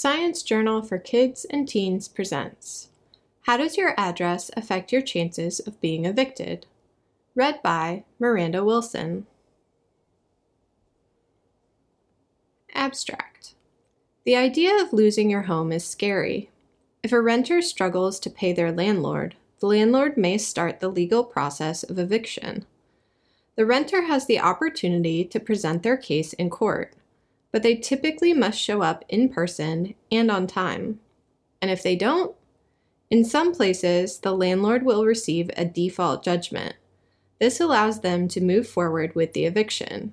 Science Journal for Kids and Teens presents How Does Your Address Affect Your Chances of Being Evicted? Read by Miranda Wilson. Abstract The idea of losing your home is scary. If a renter struggles to pay their landlord, the landlord may start the legal process of eviction. The renter has the opportunity to present their case in court but they typically must show up in person and on time. And if they don't, in some places, the landlord will receive a default judgment. This allows them to move forward with the eviction.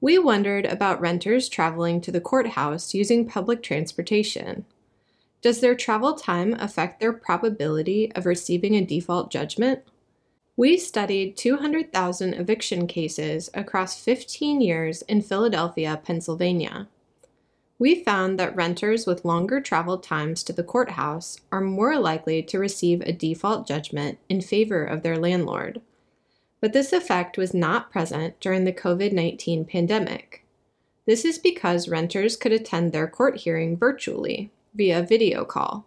We wondered about renters traveling to the courthouse using public transportation. Does their travel time affect their probability of receiving a default judgment? We studied 200,000 eviction cases across 15 years in Philadelphia, Pennsylvania. We found that renters with longer travel times to the courthouse are more likely to receive a default judgment in favor of their landlord. But this effect was not present during the COVID 19 pandemic. This is because renters could attend their court hearing virtually via video call.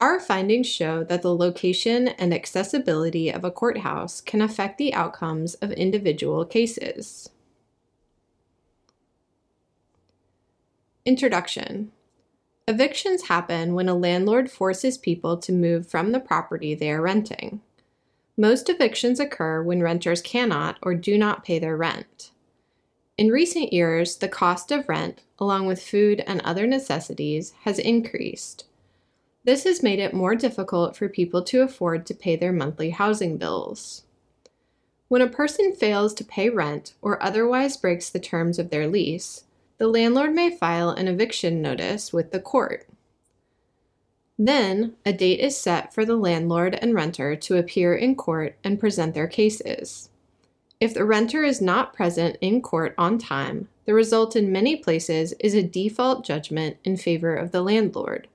Our findings show that the location and accessibility of a courthouse can affect the outcomes of individual cases. Introduction Evictions happen when a landlord forces people to move from the property they are renting. Most evictions occur when renters cannot or do not pay their rent. In recent years, the cost of rent, along with food and other necessities, has increased. This has made it more difficult for people to afford to pay their monthly housing bills. When a person fails to pay rent or otherwise breaks the terms of their lease, the landlord may file an eviction notice with the court. Then, a date is set for the landlord and renter to appear in court and present their cases. If the renter is not present in court on time, the result in many places is a default judgment in favor of the landlord.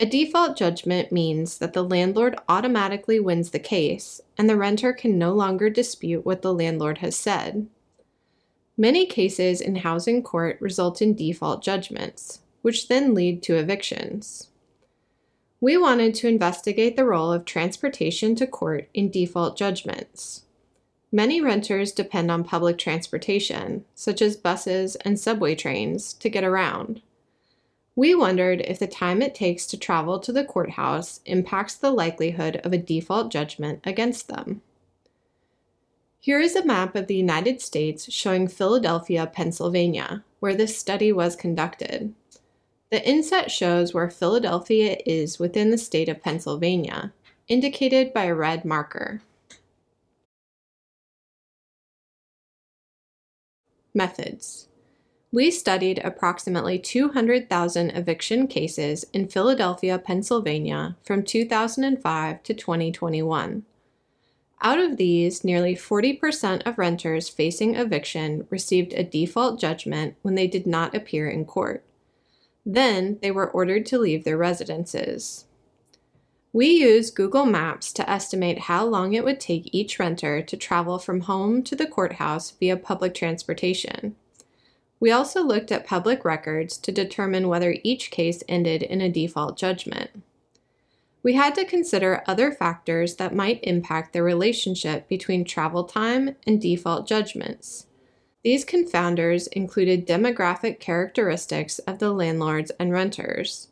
A default judgment means that the landlord automatically wins the case and the renter can no longer dispute what the landlord has said. Many cases in housing court result in default judgments, which then lead to evictions. We wanted to investigate the role of transportation to court in default judgments. Many renters depend on public transportation, such as buses and subway trains, to get around. We wondered if the time it takes to travel to the courthouse impacts the likelihood of a default judgment against them. Here is a map of the United States showing Philadelphia, Pennsylvania, where this study was conducted. The inset shows where Philadelphia is within the state of Pennsylvania, indicated by a red marker. Methods we studied approximately 200,000 eviction cases in Philadelphia, Pennsylvania from 2005 to 2021. Out of these, nearly 40% of renters facing eviction received a default judgment when they did not appear in court. Then they were ordered to leave their residences. We used Google Maps to estimate how long it would take each renter to travel from home to the courthouse via public transportation. We also looked at public records to determine whether each case ended in a default judgment. We had to consider other factors that might impact the relationship between travel time and default judgments. These confounders included demographic characteristics of the landlords and renters.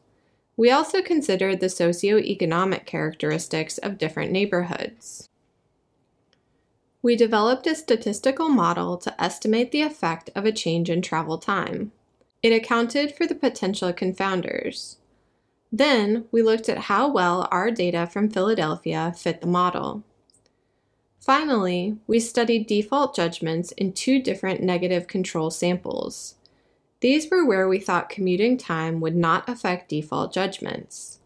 We also considered the socioeconomic characteristics of different neighborhoods. We developed a statistical model to estimate the effect of a change in travel time. It accounted for the potential confounders. Then we looked at how well our data from Philadelphia fit the model. Finally, we studied default judgments in two different negative control samples. These were where we thought commuting time would not affect default judgments.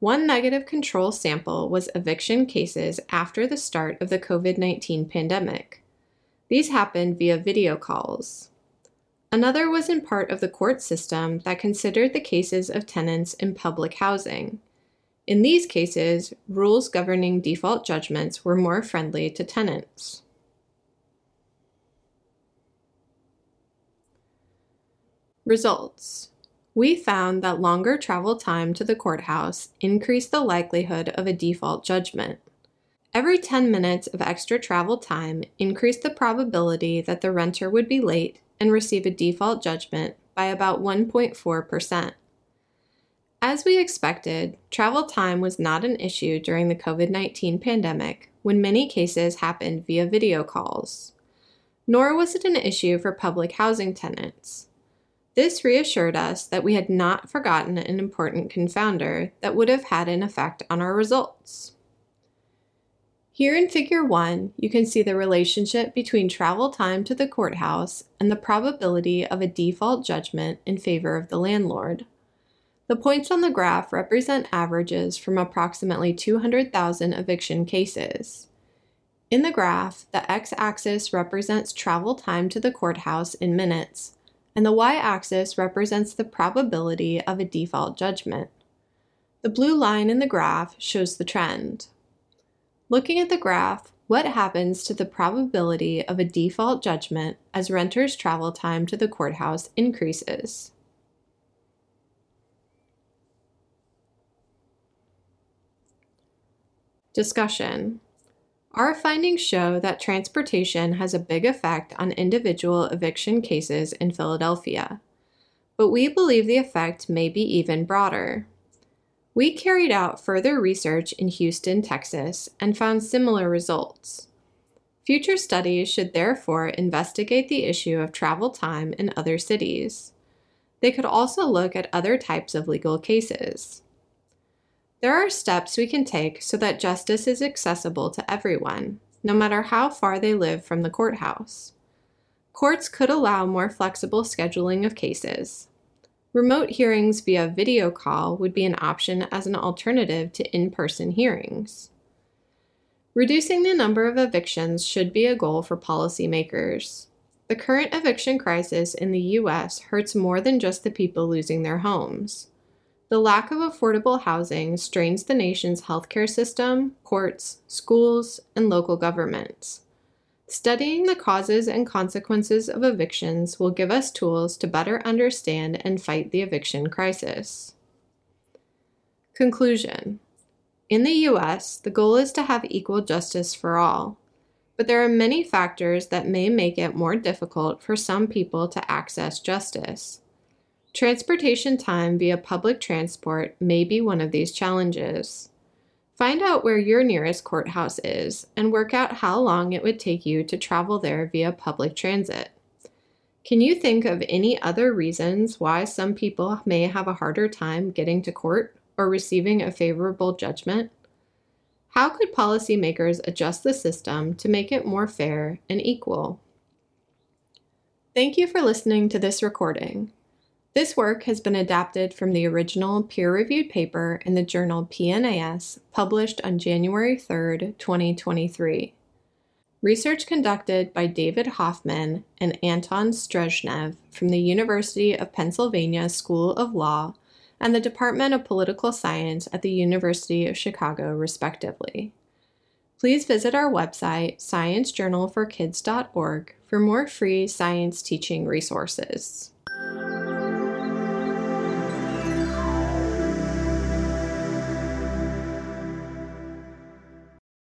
One negative control sample was eviction cases after the start of the COVID 19 pandemic. These happened via video calls. Another was in part of the court system that considered the cases of tenants in public housing. In these cases, rules governing default judgments were more friendly to tenants. Results We found that longer travel time to the courthouse increased the likelihood of a default judgment. Every 10 minutes of extra travel time increased the probability that the renter would be late and receive a default judgment by about 1.4%. As we expected, travel time was not an issue during the COVID 19 pandemic when many cases happened via video calls. Nor was it an issue for public housing tenants. This reassured us that we had not forgotten an important confounder that would have had an effect on our results. Here in Figure 1, you can see the relationship between travel time to the courthouse and the probability of a default judgment in favor of the landlord. The points on the graph represent averages from approximately 200,000 eviction cases. In the graph, the x axis represents travel time to the courthouse in minutes, and the y axis represents the probability of a default judgment. The blue line in the graph shows the trend. Looking at the graph, what happens to the probability of a default judgment as renters' travel time to the courthouse increases? Discussion. Our findings show that transportation has a big effect on individual eviction cases in Philadelphia, but we believe the effect may be even broader. We carried out further research in Houston, Texas, and found similar results. Future studies should therefore investigate the issue of travel time in other cities. They could also look at other types of legal cases. There are steps we can take so that justice is accessible to everyone, no matter how far they live from the courthouse. Courts could allow more flexible scheduling of cases, Remote hearings via video call would be an option as an alternative to in person hearings. Reducing the number of evictions should be a goal for policymakers. The current eviction crisis in the U.S. hurts more than just the people losing their homes. The lack of affordable housing strains the nation's healthcare system, courts, schools, and local governments. Studying the causes and consequences of evictions will give us tools to better understand and fight the eviction crisis. Conclusion In the U.S., the goal is to have equal justice for all, but there are many factors that may make it more difficult for some people to access justice. Transportation time via public transport may be one of these challenges. Find out where your nearest courthouse is and work out how long it would take you to travel there via public transit. Can you think of any other reasons why some people may have a harder time getting to court or receiving a favorable judgment? How could policymakers adjust the system to make it more fair and equal? Thank you for listening to this recording. This work has been adapted from the original peer reviewed paper in the journal PNAS published on January 3, 2023. Research conducted by David Hoffman and Anton Strezhnev from the University of Pennsylvania School of Law and the Department of Political Science at the University of Chicago, respectively. Please visit our website, sciencejournalforkids.org, for more free science teaching resources.